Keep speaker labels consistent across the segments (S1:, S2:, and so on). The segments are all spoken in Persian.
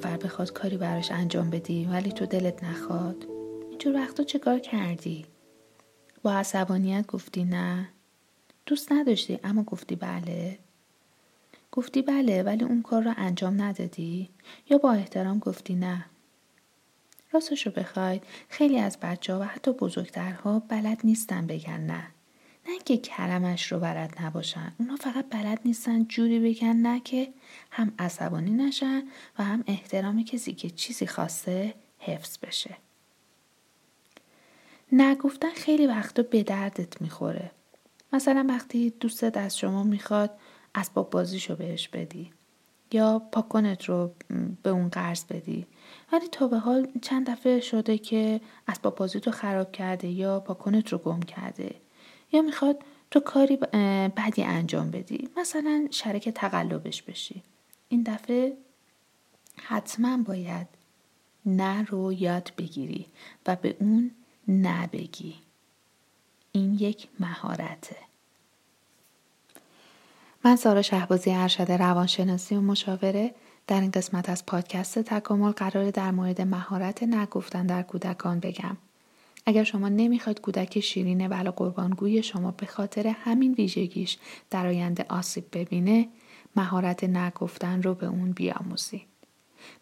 S1: نفر بخواد کاری براش انجام بدی ولی تو دلت نخواد اینجور وقتا چه کار کردی؟ با عصبانیت گفتی نه؟ دوست نداشتی اما گفتی بله؟ گفتی بله ولی اون کار را انجام ندادی؟ یا با احترام گفتی نه؟ راستش رو بخواید خیلی از بچه ها و حتی بزرگترها بلد نیستن بگن نه. نه که کلمش رو بلد نباشن. اونا فقط بلد نیستن جوری بگن نه که هم عصبانی نشن و هم احترام کسی که چیزی خواسته حفظ بشه. نگفتن خیلی وقتا به دردت می‌خوره. مثلا وقتی دوستت از شما می‌خواد اسباب بازیشو بهش بدی. یا پاکنت رو به اون قرض بدی. ولی تا به حال چند دفعه شده که اسباب بازی تو خراب کرده یا پاکنت رو گم کرده. یا می‌خواد تو کاری بدی انجام بدی. مثلا شرک تقلبش بشی. این دفعه حتما باید نه رو یاد بگیری و به اون نبگی این یک مهارته. من سارا شهبازی ارشد روانشناسی و مشاوره در این قسمت از پادکست تکامل قرار در مورد مهارت نگفتن در کودکان بگم. اگر شما نمی‌خواید کودک شیرین ولی قربانگوی شما به خاطر همین ویژگیش در آینده آسیب ببینه مهارت نگفتن رو به اون بیاموزید.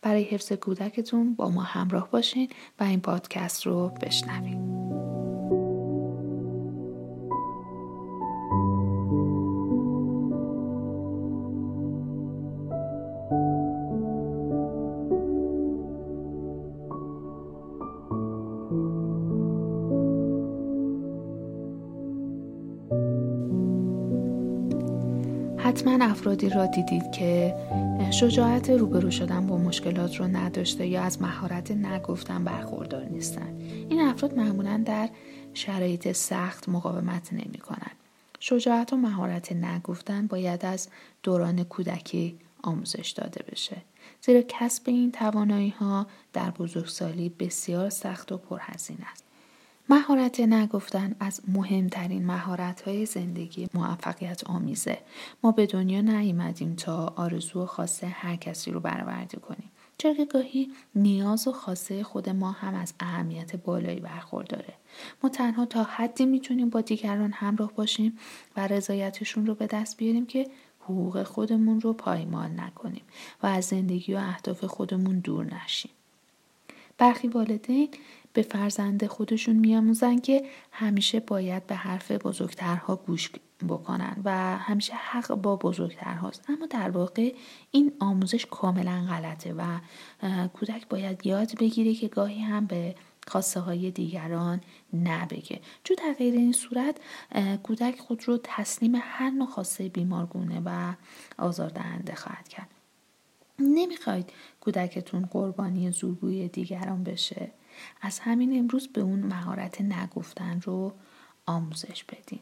S1: برای حفظ کودکتون با ما همراه باشین و این پادکست رو بشنوید. حتما افرادی را دیدید که شجاعت روبرو شدن با مشکلات رو نداشته یا از مهارت نگفتن برخوردار نیستن. این افراد معمولا در شرایط سخت مقاومت نمی کنن. شجاعت و مهارت نگفتن باید از دوران کودکی آموزش داده بشه. زیرا کسب این توانایی ها در بزرگسالی بسیار سخت و پرهزینه است. مهارت نگفتن از مهمترین مهارت های زندگی موفقیت آمیزه. ما به دنیا نیومدیم تا آرزو و خواسته هر کسی رو برآورده کنیم. چرا گاهی نیاز و خواسته خود ما هم از اهمیت بالایی برخورداره. ما تنها تا حدی می‌تونیم با دیگران همراه باشیم و رضایتشون رو به دست بیاریم که حقوق خودمون رو پایمال نکنیم و از زندگی و اهداف خودمون دور نشیم. برخی والدین به فرزند خودشون میآموزن که همیشه باید به حرف بزرگترها گوش بکنن و همیشه حق با بزرگترهاست. اما در واقع این آموزش کاملا غلطه و کودک باید یاد بگیره که گاهی هم به خواسته های دیگران نبگه. چون در غیر این صورت کودک خود رو تسلیم هر نوع خواسته بیمارگونه و آزاردهنده خواهد کرد. نمی‌خواید کودکتون قربانی زورگوی دیگران بشه. از همین امروز به اون مهارت نگفتن رو آموزش بدین.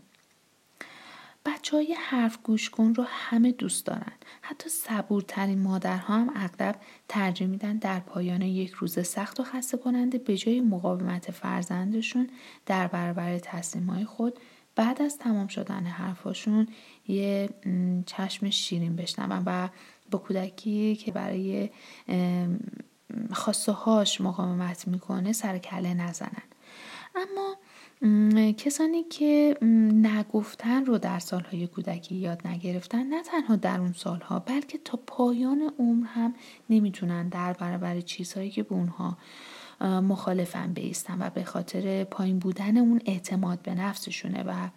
S1: بچه های حرف گوش کن رو همه دوست دارن. حتی صبورترین مادرها هم اغلب ترجیح میدن در پایان یک روز سخت و خسته کننده به جای مقاومت فرزندشون در برابر تصمیم های خود بعد از تمام شدن حرفاشون یه چشم شیرین بشنون و با کودکی که برای خواسته هاش مقاومت می‌کنه سر کله نزنن. اما کسانی که نگفتن رو در سالهای کودکی یاد نگرفتن نه تنها در اون سالها بلکه تا پایان عمر هم نمی‌تونن در برابر چیزهایی که به اونها مخالفن بیستن و به خاطر پایین بودن اون اعتماد به نفسشونه و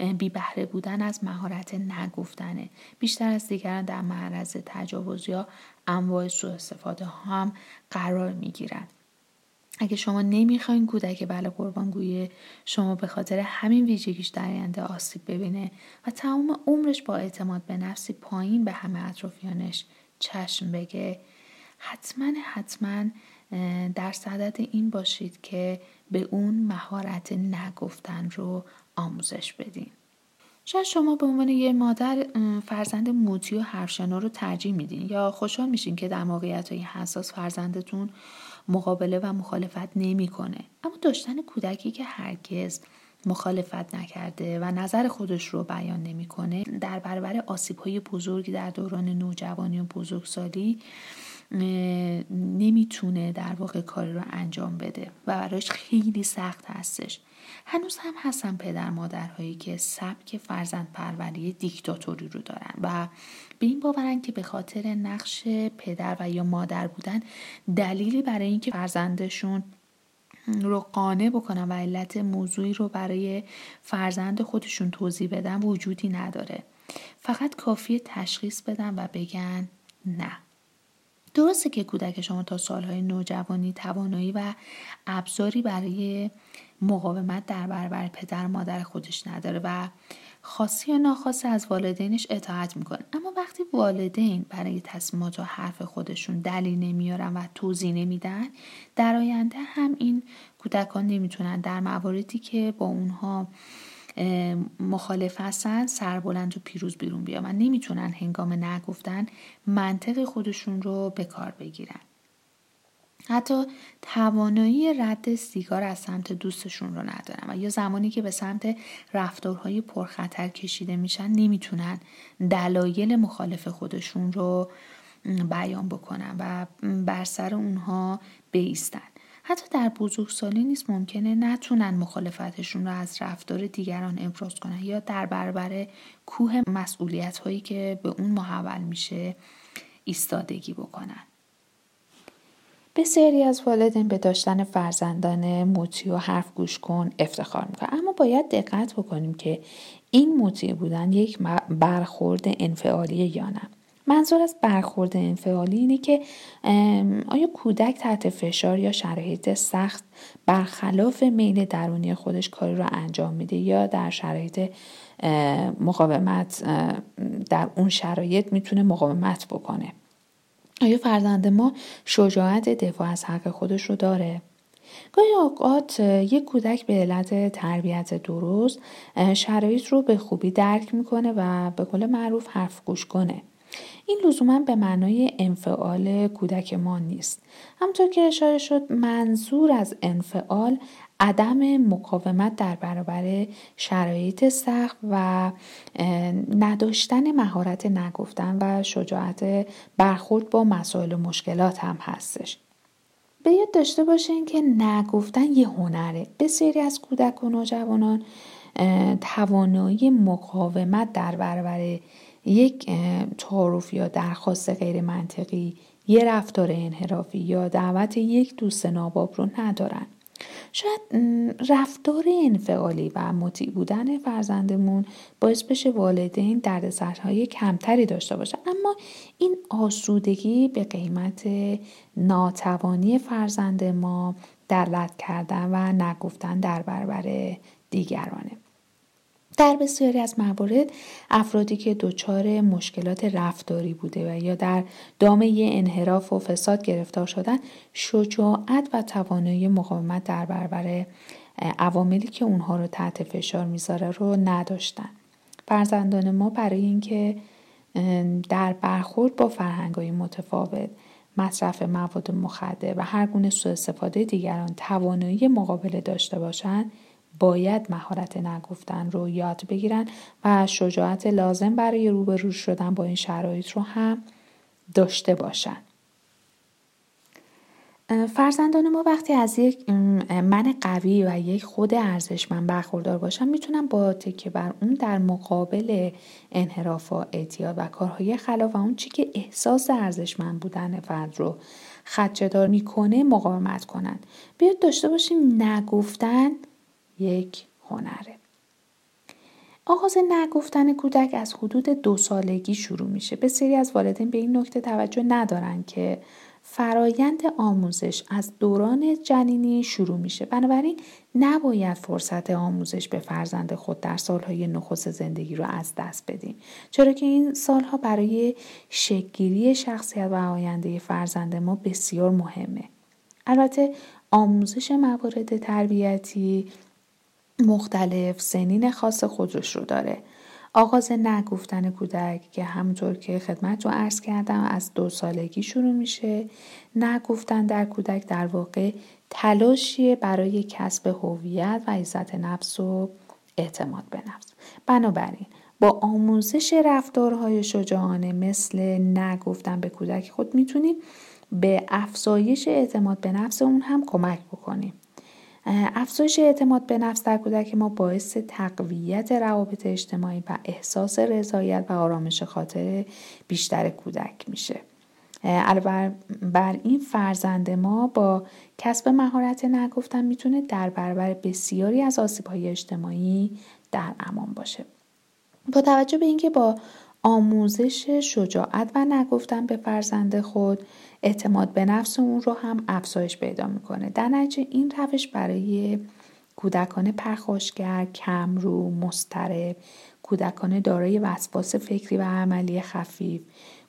S1: بی بهره بودن از مهارت نگفتنه بیشتر از دیگران در معرض تجاوز یا انواع سوء استفاده هم قرار می گیرن. اگه شما نمی‌خواین کودک بله قربانگوی شما به خاطر همین ویژگیش در آینده آسیب ببینه و تمام عمرش با اعتماد به نفسی پایین به همه اطرافیانش چشم بگه حتما حتما در صدد این باشید که به اون مهارت نگفتن رو آموزش بدین. شاید شما به عنوان یه مادر فرزند موتی و حرفشنو رو ترجیح میدین یا خوشحال میشین که در موقعیت های حساس فرزندتون مقابله و مخالفت نمی‌کنه؟ اما داشتن کودکی که هرگز مخالفت نکرده و نظر خودش رو بیان نمی‌کنه در برابر آسیب های بزرگی در دوران نوجوانی و بزرگسالی نمی‌تونه در واقع کاری رو انجام بده و برایش خیلی سخت هستش. هنوز هم هستن پدر مادرهایی که سبک فرزند پروری دیکتاتوری رو دارن و به این باورن که به خاطر نقش پدر و یا مادر بودن دلیلی برای اینکه فرزندشون رو قانع بکنن و علت موضوعی رو برای فرزند خودشون توضیح بدن وجودی نداره. فقط کافی تشخیص بدن و بگن نه. درسته که کودک شما تا سالهای نوجوانی توانایی و ابزاری برای مقاومت در برابر پدر مادر خودش نداره و خاصی یا ناخواسته از والدینش اطاعت می‌کنه. اما وقتی والدین برای تصمیمات و حرف خودشون دلیل نمیارن و توضیح نمیدن در آینده هم این کودکان نمی‌تونن در مواردی که با اونها مخالف هستن سربلند و پیروز بیرون بیان. و نمی‌تونن هنگام نگفتن منطق خودشون رو به کار بگیرن. حتی توانایی رد سیگار از سمت دوستشون رو ندارن. و یا زمانی که به سمت رفتارهای پرخطر کشیده میشن نمی‌تونن دلایل مخالف خودشون رو بیان بکنن. و بر سر اونها بیستن. حتی در بزرگسالی نیست ممکنه نتونن مخالفتشون رو از رفتار دیگران ابراز کنن یا در برابر کوه مسئولیت هایی که به اون محول میشه ایستادگی بکنن. بسیاری از والدین به داشتن فرزندان مطیع و حرف گوش کن افتخار می‌کنن. اما باید دقت بکنیم که این مطیع بودن یک برخورد انفعالی یا نه. منظور از برخورد انفعالی اینه که آیا کودک تحت فشار یا شرایط سخت برخلاف میل درونی خودش کاری رو انجام میده یا در شرایط مقاومت در اون شرایط می‌تونه مقاومت بکنه آیا فرزند ما شجاعت دفاع از حق خودش رو داره؟ گاهی اوقات یک کودک به علت تربیت درست شرایط رو به خوبی درک می‌کنه و به قول معروف حرف گوش کنه. این لزوما به معنای انفعال کودک ما نیست. همطور که اشاره شد منظور از انفعال عدم مقاومت در برابر شرایط سخت و نداشتن مهارت نگفتن و شجاعت برخورد با مسائل و مشکلات هم هستش. به یاد داشته باشین که نگفتن یه هنره. بسیاری از کودک و نوجوانان توانایی مقاومت در برابر یک تعارف یا درخواست غیر منطقی یه رفتار انحرافی یا دعوت یک دوست ناباب رو ندارن. شاید رفتار انفعالی و مطیع بودن فرزندمون باعث بشه والدین دردسرهای کمتری داشته باشه اما این آسودگی به قیمت ناتوانی فرزند ما دلت کردن و نگفتن در برابر دیگرانه در بسیاری از موارد افرادی که دچار مشکلات رفتاری بوده و یا در دامه انحراف و فساد گرفتار شدن شجاعت و توانایی مقاومت در برابر عواملی که اونها رو تحت فشار می‌ذاره رو نداشتن. فرزندان ما برای اینکه در برخورد با فرهنگای متفاوت مصرف مواد مخدر و هر گونه سوء استفاده دیگران توانایی مقابله داشته باشند باید مهارت نگفتن رو یاد بگیرن و شجاعت لازم برای روبرو شدن با این شرایط رو هم داشته باشن. فرزندان ما وقتی از یک من قوی و یک خود ارزشمند برخوردار باشن می‌تونن با تکیه بر اون در مقابل و اعتیاد و کارهای خلاف و اون چی که احساس ارزشمند بودن فرد رو خدشدار می‌کنه مقاومت کنن بیاد داشته باشیم نگفتن یک هنره. آغاز نگفتن کودک از حدود دو سالگی شروع میشه. بسیاری از والدین به این نکته توجه ندارن که فرایند آموزش از دوران جنینی شروع میشه. بنابراین نباید فرصت آموزش به فرزند خود در سالهای نخست زندگی رو از دست بدیم. چرا که این سالها برای شکلگیری شخصیت و آینده فرزند ما بسیار مهمه. البته آموزش موارد تربیتی مختلف سنین خاص خودش رو داره. آغاز نگفتن کودک که همونطور که خدمت رو عرض کردم از دو سالگی شروع میشه نگفتن در کودک در واقع تلاشی برای کسب هویت و عزت نفس و اعتماد به نفس. بنابراین با آموزش رفتارهای شجاعانه مثل نگفتن به کودک خود می‌تونیم به افزایش اعتماد به نفس اون هم کمک بکنیم. افزایش اعتماد به نفس در کودک ما باعث تقویت روابط اجتماعی و احساس رضایت و آرامش خاطر بیشتر کودک میشه. علاوه بر این فرزند ما با کسب مهارت نگفتن می‌تونه در برابر بسیاری از آسیبهای اجتماعی در امان باشه. با توجه به اینکه با آموزش شجاعت و نگفتن به فرزند خود. اعتماد به نفس اون رو هم افزایش پیدا می‌کنه. در نتیجه این روش برای کودکان پرخاشگر کمرو مسترب کودکان دارای وسواس فکری و عملی خفیف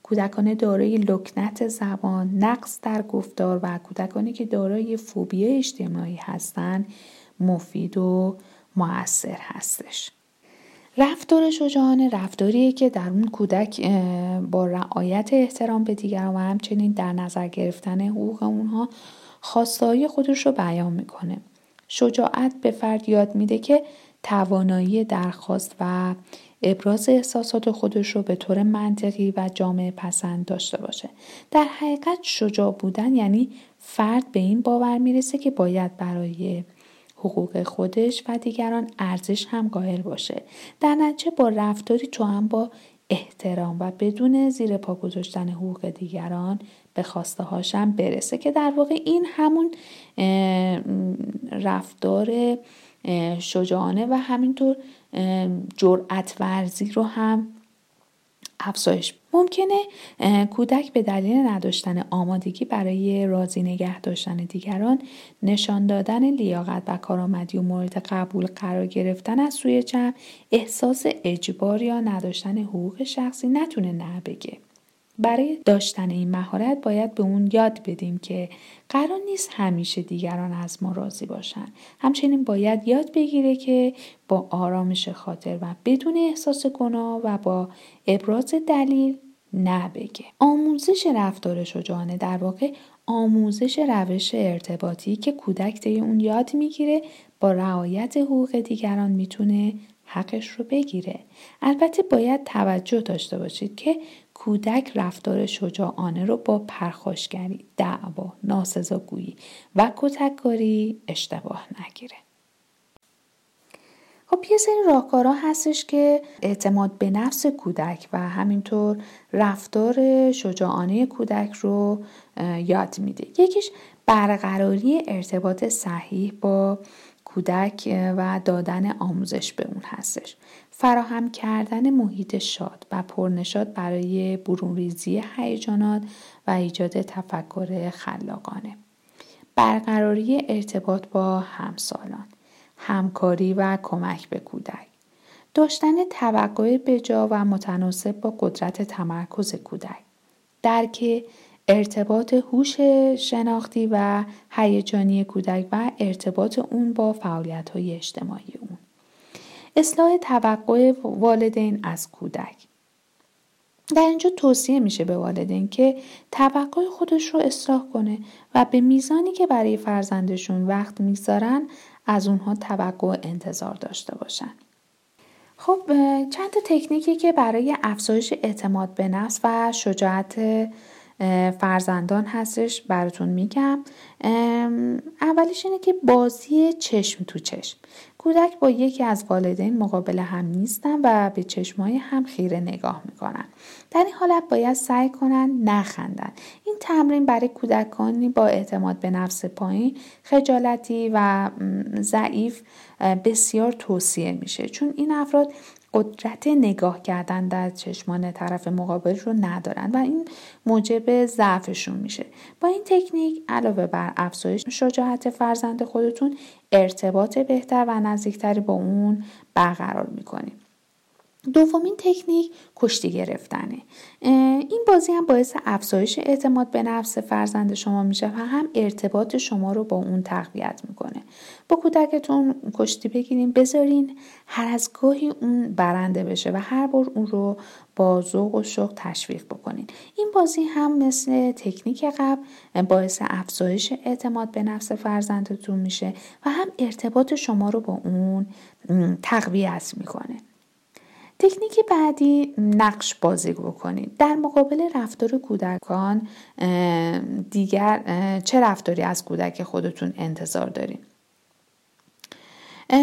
S1: کودکان دارای لکنت زبان نقص در گفتار و کودکانی که دارای فوبیا اجتماعی هستند مفید و موثر هستش. رفتار شجاعانه رفتاریه که در اون کودک با رعایت احترام به دیگران و همچنین در نظر گرفتن حقوق اونها خواستایی خودش رو بیان می‌کنه. شجاعت به فرد یاد میده که توانایی درخواست و ابراز احساسات خودش رو به طور منطقی و جامعه پسند داشته باشه. در حقیقت شجاع بودن یعنی فرد به این باور می‌رسه که باید برای حقوق خودش و دیگران ارزش هم قائل باشه. در نتیجه با رفتاری تو هم با احترام و بدون زیر پا گذاشتن حقوق دیگران به خواسته هاشم برسه که در واقع این همون رفتار شجاعانه و همینطور جرأت ورزی رو هم افزایش. ممکنه کودک به دلیل نداشتن آمادگی برای راضی نگه داشتن دیگران نشان دادن لیاقت و کارآمدی و مورد قبول قرار گرفتن از سوی جمع احساس اجبار یا نداشتن حقوق شخصی نتونه نه بگه. برای داشتن این مهارت باید به اون یاد بدیم که قرار نیست همیشه دیگران از ما راضی باشن. همچنین باید یاد بگیره که با آرامش خاطر و بدون احساس گناه و با ابراز دلیل نبگه. آموزش رفتار شجاعانه در واقع آموزش روش ارتباطی که کودک طی اون یاد می‌گیره با رعایت حقوق دیگران می‌تونه حقش رو بگیره. البته باید توجه داشته باشید که کودک رفتار شجاعانه رو با پرخاشگری، دعوا، ناسزاگویی و کتککاری اشتباه نگیره. خب یه سری راهکارها هستش که اعتماد به نفس کودک و همینطور رفتار شجاعانه کودک رو یاد میده. یکیش برقراری ارتباط صحیح با کودک و دادن آموزش به اون هستش. فراهم کردن محیط شاد و پرنشاد برای برونریزی هیجانات و ایجاد تفکر خلاقانه. برقراری ارتباط با همسالان همکاری و کمک به کودک. داشتن توقع بجا و متناسب با قدرت تمرکز کودک. درک ارتباط هوش شناختی و هیجانی کودک و ارتباط اون با فعالیت های اجتماعی اون. اصلاح توقع والدین از کودک در اینجا توصیه میشه به والدین که توقع خودش رو اصلاح کنه و به میزانی که برای فرزندشون وقت می‌گذارن از اونها توقع انتظار داشته باشن. خب چند تکنیکی که برای افزایش اعتماد به نفس و شجاعت فرزندان هستش براتون میگم اولیش اینه که بازی چشم تو چشم. کودک با یکی از والدین مقابل هم نیستن و به چشمای هم خیره نگاه می‌کنن. در این حالت باید سعی کنن نخندن. این تمرین برای کودکانی با اعتماد به نفس پایین خجالتی و ضعیف بسیار توصیه میشه. چون این افراد قدرت نگاه کردن در چشمان طرف مقابل رو ندارن و این موجب ضعفشون میشه. با این تکنیک علاوه بر افزایش شجاعت فرزند خودتون ارتباط بهتر و نزدیکتری با اون برقرار می‌کنیم. دومین تکنیک کشتی گرفتنه. این بازی هم باعث افزایش اعتماد به نفس فرزند شما میشه و هم ارتباط شما رو با اون تقویت می‌کنه. با کودکتون کشتی بگیرین بذارین هر از گاهی اون برنده بشه و هر بار اون رو با ذوق و شوق تشویق بکنین. این بازی هم مثل تکنیک قبل باعث افزایش اعتماد به نفس فرزندتون میشه و هم ارتباط شما رو با اون تقویت می‌کنه. تکنیک بعدی نقش بازی بکنید. در مقابل رفتار کودکان دیگر چه رفتاری از کودک خودتون انتظار دارید؟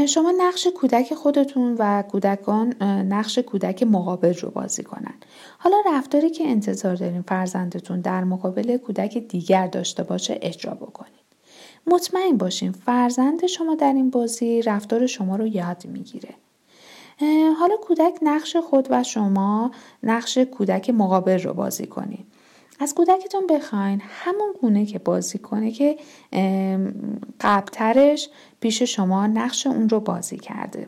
S1: شما نقش کودک خودتون و کودکان نقش کودک مقابل رو بازی کنن. حالا رفتاری که انتظار دارین فرزندتون در مقابل کودک دیگر داشته باشه اجرا بکنید. مطمئن باشین فرزند شما در این بازی رفتار شما رو یاد می‌گیره. حالا کودک نقش خود و شما نقش کودک مقابل رو بازی کنید. از کودکتون بخواین همون گونه که بازی کنه که قبلترش پیش شما نقش اون رو بازی کرده.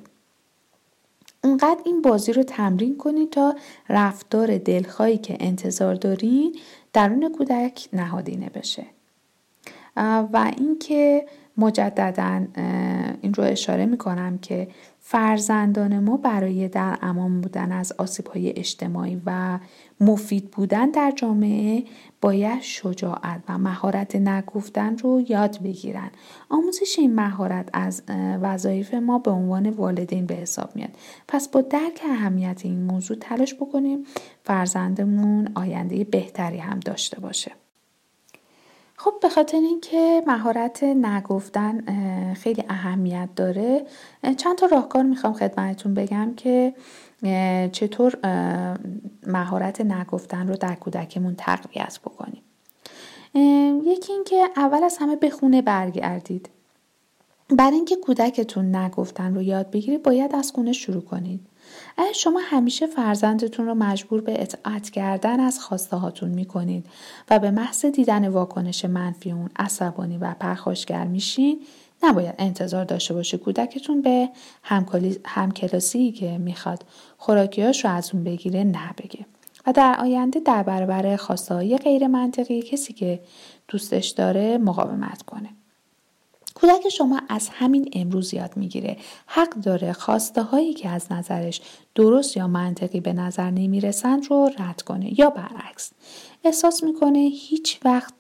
S1: اونقدر این بازی رو تمرین کنید تا رفتار دلخواهی که انتظار دارین درون کودک نهادینه بشه. و اینکه مجددا این رو اشاره می کنم که فرزندان ما برای در امان بودن از آسیب های اجتماعی و مفید بودن در جامعه باید شجاعت و مهارت نگفتن رو یاد بگیرن. آموزش این مهارت از وظایف ما به عنوان والدین به حساب میاد. پس با درک اهمیت این موضوع تلاش بکنیم فرزندمون آینده بهتری هم داشته باشه. خب به خاطر اینکه مهارت نگفتن خیلی اهمیت داره. چند تا راهکار می‌خوام خدمتتون بگم که چطور مهارت نگفتن رو در کودکمون تقویت بکنیم. یکی اینکه اول از همه به خونه برگردید. برای اینکه کودکتون نگفتن رو یاد بگیرید باید از خونه شروع کنید. اگر شما همیشه فرزندتون رو مجبور به اطاعت کردن از خواسته هاتون می کنید و به محض دیدن واکنش منفی اون عصبانی و پرخاشگر میشین نباید انتظار داشته باشه کودکتون به همکلاسی که می‌خواد خوراکیاش رو از اون بگیره نبگه. و در آینده در برابر خواسته های غیر منطقی کسی که دوستش داره مقاومت کنه. کودک شما از همین امروز یاد می‌گیره. حق داره خواسته هایی که از نظرش درست یا منطقی به نظر نمی‌رسند رو رد کنه یا برعکس. احساس می‌کنه هیچ وقت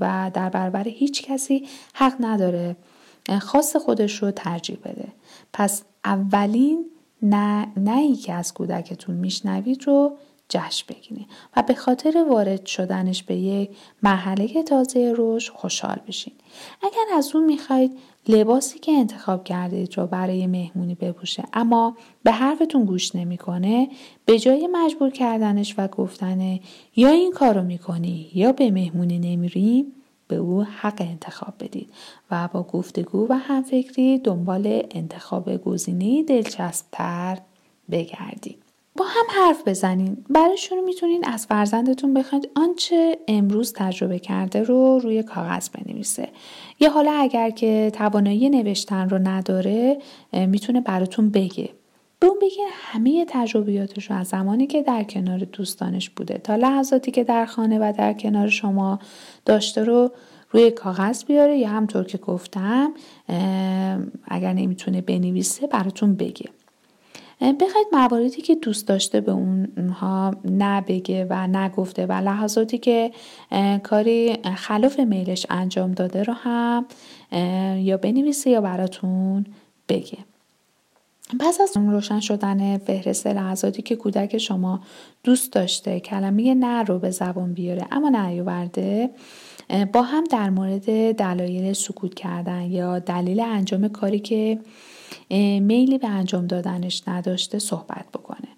S1: و در برابر هیچ کسی حق نداره خواست خودش رو ترجیح بده. پس اولین نه نهی که از کودکتون میشنوید رو جشن بگیرید و به خاطر وارد شدنش به یک مرحله تازه رشد خوشحال بشین. اگر از اون می‌خواید لباسی که انتخاب کردید رو برای مهمونی بپوشه اما به حرفتون گوش نمی‌کنه به جای مجبور کردنش و گفتن یا این کارو می‌کنی یا به مهمونی نمیریم به او حق انتخاب بدید و با گفتگو و همفکری دنبال انتخاب گزینه دلچسبتر بگردید. با هم حرف بزنین. برای شروع می‌تونین از فرزندتون بخواید. آنچه امروز تجربه کرده رو روی کاغذ بنویسه. یا حالا اگر که توانایی نوشتن رو نداره می‌تونه براتون بگه. به اون بگین همه تجربیاتش رو از زمانی که در کنار دوستانش بوده تا لحظاتی که در خانه و در کنار شما داشته رو روی کاغذ بیاره یا همطور که گفتم اگر نمی‌تونه بنویسه براتون بگه. بخواید مواردی که دوست داشته به اونها نبگه و نگفته و لحظاتی که کاری خلاف میلش انجام داده رو هم یا بنویسه یا براتون بگه. پس از روشن شدن فهرست لحظاتی که کودک شما دوست داشته کلمه نه رو به زبان بیاره اما نیاورده با هم در مورد دلایل سکوت کردن یا دلیل انجام کاری که میلی به انجام دادنش نداشته صحبت بکنه.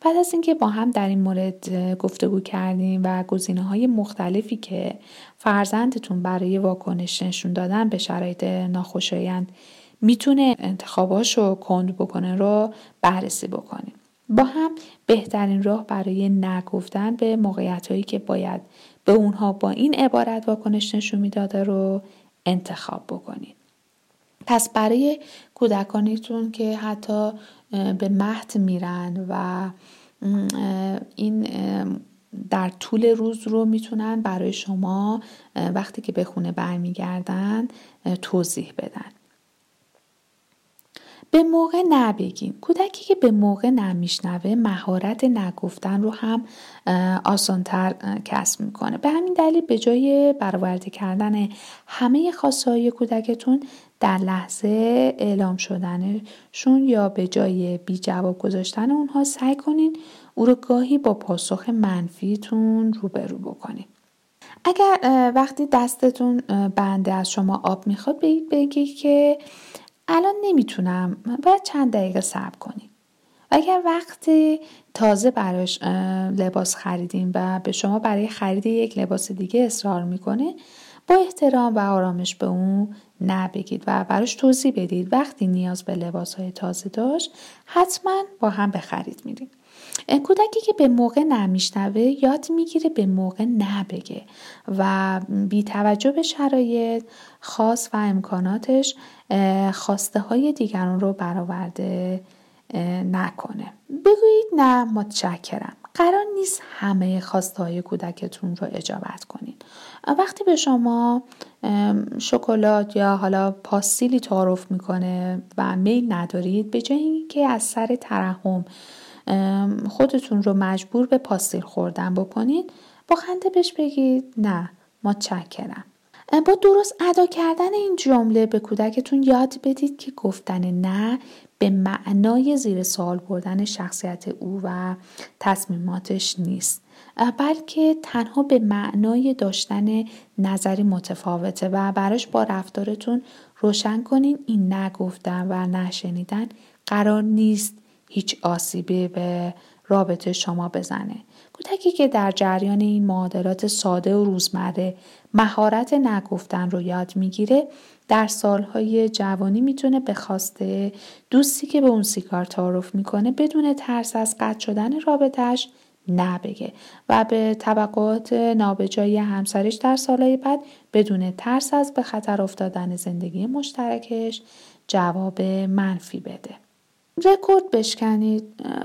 S1: بعد از اینکه با هم در این مورد گفتگو کردیم و گزینه های مختلفی که فرزندتون برای واکنش نشون دادن به شرایط ناخوشایند می‌تونه انتخاباش رو کند بکنه رو بررسی بکنیم. با هم بهترین راه برای نگفتن به موقعیت هایی که باید به اونها با این عبارت واکنش نشون می‌داده رو انتخاب بکنید پس برای کودکانیتون که حتی به مهد میرن و این در طول روز رو می‌تونن برای شما وقتی که به خونه برمیگردن توضیح بدن. به موقع نبگین. کودکی که به موقع نمیشنوه مهارت نگفتن رو هم آسانتر کسب می‌کنه. به همین دلیل به جای برآورده کردن همه خواسته های کودکتون در لحظه اعلام شدنشون یا به جای بی جواب گذاشتن اونها سعی کنین او رو گاهی با پاسخ منفیتون روبرو بکنین. اگر وقتی دستتون بنده از شما آب می‌خواد بگی که الان نمی‌تونم باید چند دقیقه صبر کنیم اگر وقتی تازه براش لباس خریدیم و به شما برای خرید یک لباس دیگه اصرار می‌کنه با احترام و آرامش به اون نبگید و براش توضیح بدید. وقتی نیاز به لباس های تازه داشت حتما با هم به خرید میریم. کودکی که به موقع نمیشنوه یاد می‌گیره به موقع نبگه و بی توجه به شرایط خاص و امکاناتش خواسته های دیگران رو برآورده نکنه. بگویید نه متشکرم. قرار نیست همه خواسته های کودکتون رو اجابت کنید وقتی به شما شکلات یا حالا پاستیلی تعارف می‌کنه و میل ندارید به جای اینکه از سر ترحم خودتون رو مجبور به پاستیل خوردن بکنید با خنده بهش بگید نه. متشکرم. با درست ادا کردن این جمله به کودکتون یاد بدید که گفتن نه به معنای زیر سوال بردن شخصیت او و تصمیماتش نیست بلکه تنها به معنای داشتن نظری متفاوته و براش با رفتارتون روشن کنین این نگفتن و نشنیدن قرار نیست هیچ آسیبی به رابطه شما بزنه کودکی که در جریان این معادلات ساده و روزمره مهارت نگفتن رو یاد می‌گیره در سالهای جوانی می‌تونه به خواسته دوستی که به اون سیگار تعارف می‌کنه بدون ترس از قطع شدن رابطهش نبگه و به طبقات نابجایی همسرش در سالهای بعد بدون ترس از به خطر افتادن زندگی مشترکش جواب منفی بده. رکورد بشکنید.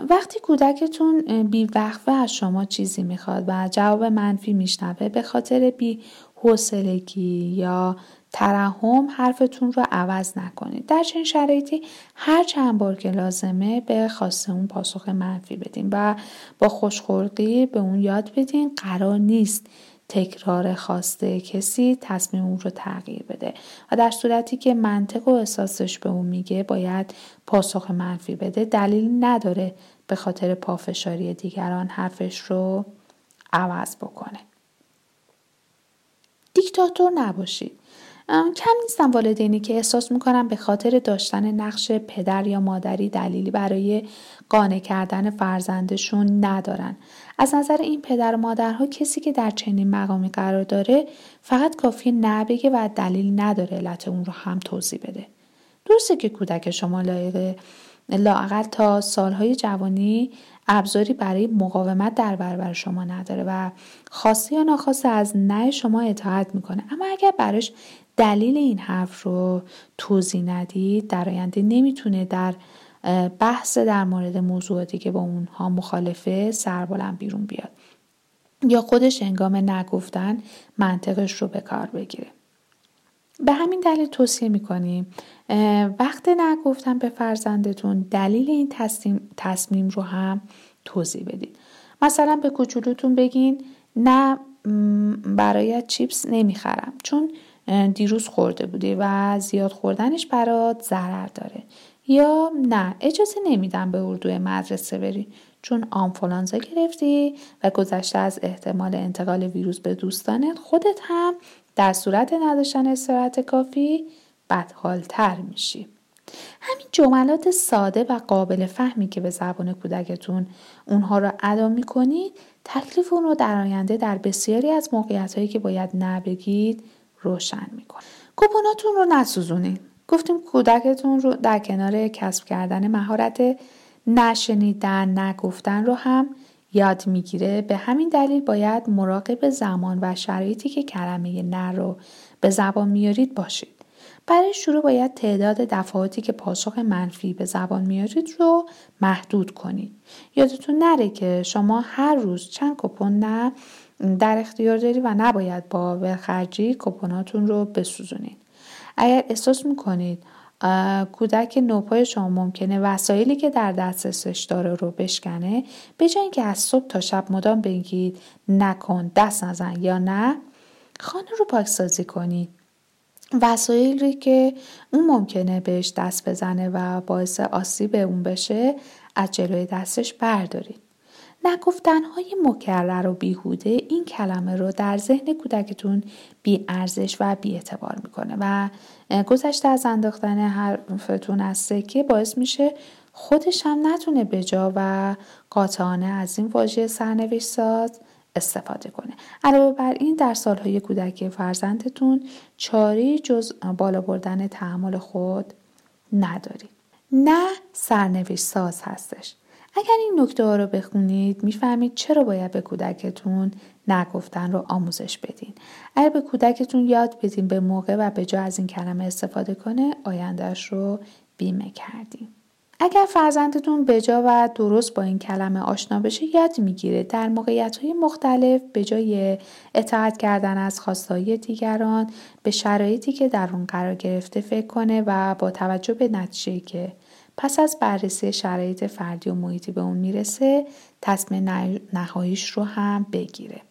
S1: وقتی کودکتون بی وقفه از شما چیزی می‌خواد و جواب منفی میشنوه به خاطر بی حوصلگی یا ترحم حرفتون رو عوض نکنید. در چنین شرایطی هر چند بار که لازمه به خواسته اون پاسخ منفی بدین و با خوشخلقی به اون یاد بدین. قرار نیست تکرار خواسته کسی تصمیم اون رو تغییر بده. و در صورتی که منطق و احساسش به اون میگه باید پاسخ منفی بده. دلیل نداره به خاطر پافشاری دیگران حرفش رو عوض بکنه. دیکتاتور نباشید. کم نیستم والدینی که احساس می‌کنم به خاطر داشتن نقش پدر یا مادری دلیلی برای قانع کردن فرزندشون ندارن. از نظر این پدر و مادرها کسی که در چنین مقامی قرار داره فقط کافی نبگه و دلیل نداره علت اون رو هم توضیح بده. درسته که کودک شما لایق لاقل تا سالهای جوانی ابزاری برای مقاومت در برابر شما نداره و خاصی یا ناخواسته از نه شما اطاعت می‌کنه. اما اگر براش دلیل این حرف رو توضیح ندید در آینده نمی‌تونه در بحث در مورد موضوعاتی که با اونها مخالفه سربلند بیرون بیاد. یا خودش انگام نگفتن منطقش رو به کار بگیره. به همین دلیل توصیه می‌کنیم وقت نگفتن به فرزندتون دلیل این تصمیم, تصمیم رو هم توضیح بدید. مثلا به کوچولوتون بگین نه برای چیپس نمی‌خرم. چون دیروز خورده بودی و زیاد خوردنش برات ضرر داره. یا نه اجازه نمیدم به اردو مدرسه بری چون آنفولانزا گرفتی و گذشته از احتمال انتقال ویروس به دوستانت خودت هم در صورت نداشتن استراحت کافی بدحالتر میشی. همین جملات ساده و قابل فهمی که به زبان کودکتون اونها رو ادا می‌کنید تکلیف اون رو در آینده در بسیاری از موقعیت هایی که باید نبگید روشن می‌کنه. کوپوناتون رو نسوزونید گفتیم کودکتون رو در کنار کسب کردن مهارت نشنیدن نگفتن رو هم یاد می‌گیره. به همین دلیل باید مراقب زمان و شرایطی که کلمه نه رو به زبان میارید باشید. برای شروع باید تعداد دفعاتی که پاسخ منفی به زبان میارید رو محدود کنید. یادتون نره که شما هر روز چند کپون نه در اختیار داری و نباید با ولخرجی کپوناتون رو بسوزونید اگر احساس می‌کنید کودک نوپای شما ممکنه وسایلی که در دسترسش داره رو بشکنه به جای اینکه از صبح تا شب مدام بگید نکن دست نزن یا نه خانه رو پاکسازی کنید وسایلی که اون ممکنه بهش دست بزنه و باعث آسیب اون بشه از جلوی دستش بردارید نگفتنهای مکرر و بیهوده این کلمه رو در ذهن کودکتون بی ارزش و بی اعتبار می‌کنه و گذشته از انداختن حرفتون از سکه باعث میشه خودش هم نتونه بجا و قاطعانه از این واژه سرنوشت ساز استفاده کنه. علاوه بر این در سالهای کودکی فرزندتون چاری جز بالا بردن تحمل خود ندارید نه سرنوشت ساز هستش. اگر این نکته ها رو بخونید می‌فهمید چرا باید به کودکتون نگفتن رو آموزش بدین. اگر به کودکتون یاد بدین به موقع و به جا از این کلمه استفاده کنه آیندهش رو بیمه کردیم اگر فرزندتون بجا و درست با این کلمه آشنا بشه یاد می‌گیره در موقعیت های مختلف به جای اطاعت کردن از خواستهای دیگران به شرایطی که در اون قرار گرفته فکر کنه و با توجه به نتیجه که پس از بررسی شرایط فردی و محیطی به اون می‌رسه تصمیم نهاییش رو هم بگیره.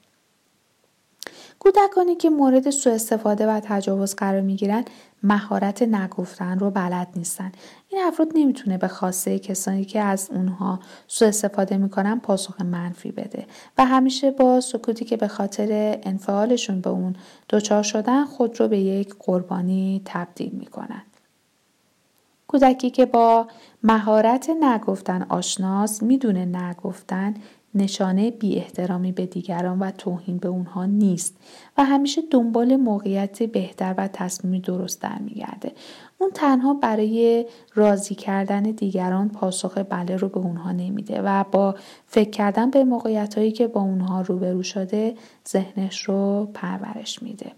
S1: کودکانی که مورد سوء استفاده و تجاوز قرار می‌گیرن مهارت نگفتن رو بلد نیستن این افراد نمی‌تونه به خواسته کسانی که از اونها سوء استفاده می‌کنن پاسخ منفی بده و همیشه با سکوتی که به خاطر انفعالشون به اون دچار شدن خود رو به یک قربانی تبدیل می‌کنن کودکی که با مهارت نگفتن آشناس می‌دونه نگفتن نشانه بی احترامی به دیگران و توهین به اونها نیست و همیشه دنبال موقعیت بهتر و تصمیم درست در میگرده اون تنها برای راضی کردن دیگران پاسخ بله رو به اونها نمیده و با فکر کردن به موقعیت هایی که با اونها روبرو شده ذهنش رو پرورش میده.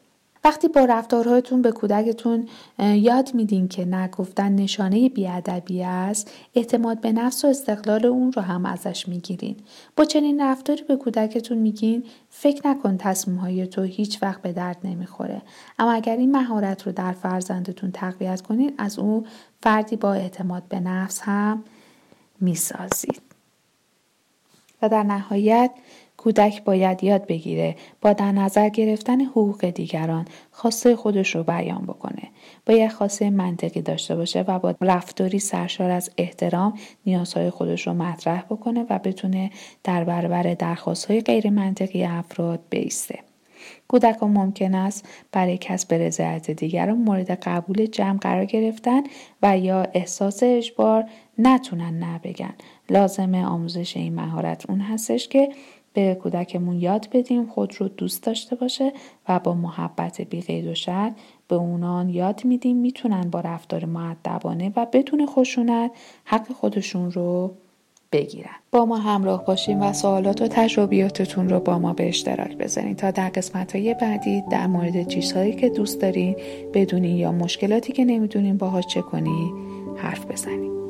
S1: وقتی با رفتارهایتون به کودکتون یاد میدین که نگفتن نشانه بیادبی است اعتماد به نفس و استقلال اون رو هم ازش می‌گیرین. با چنین رفتاری به کودکتون میگین فکر نکن تصمیم تو هیچ وقت به درد نمی‌خوره. اما اگر این مهارت رو در فرزندتون تقویت کنین از او فردی با اعتماد به نفس هم می‌سازید. و در نهایت کودک باید یاد بگیره با در نظر گرفتن حقوق دیگران خواسته خودش رو بیان بکنه. باید خواسته منطقی داشته باشه و با رفتاری سرشار از احترام نیازهای خودش رو مطرح بکنه و بتونه در برابر درخواستهای غیر منطقی افراد بیسته. کودکان ممکن است برای کسب رضایت دیگران مورد قبول جمع قرار گرفتن و یا احساس اجبار نتونن نبگن لازمه آموزش این مهارت اون هستش که به کودکمون یاد بدیم خود رو دوست داشته باشه و با محبت بی قید و شرط به اونان یاد میدیم. می‌تونن با رفتار معدبانه و بدون خشونت حق خودشون رو بگیرن. با ما همراه باشیم و سوالات و تجربیاتتون رو با ما به اشتراک بذارین. تا در قسمت های بعدی در مورد چیزهایی که دوست دارین بدونین یا مشکلاتی که نمی‌دونین باهاش چه کنی حرف بزنیم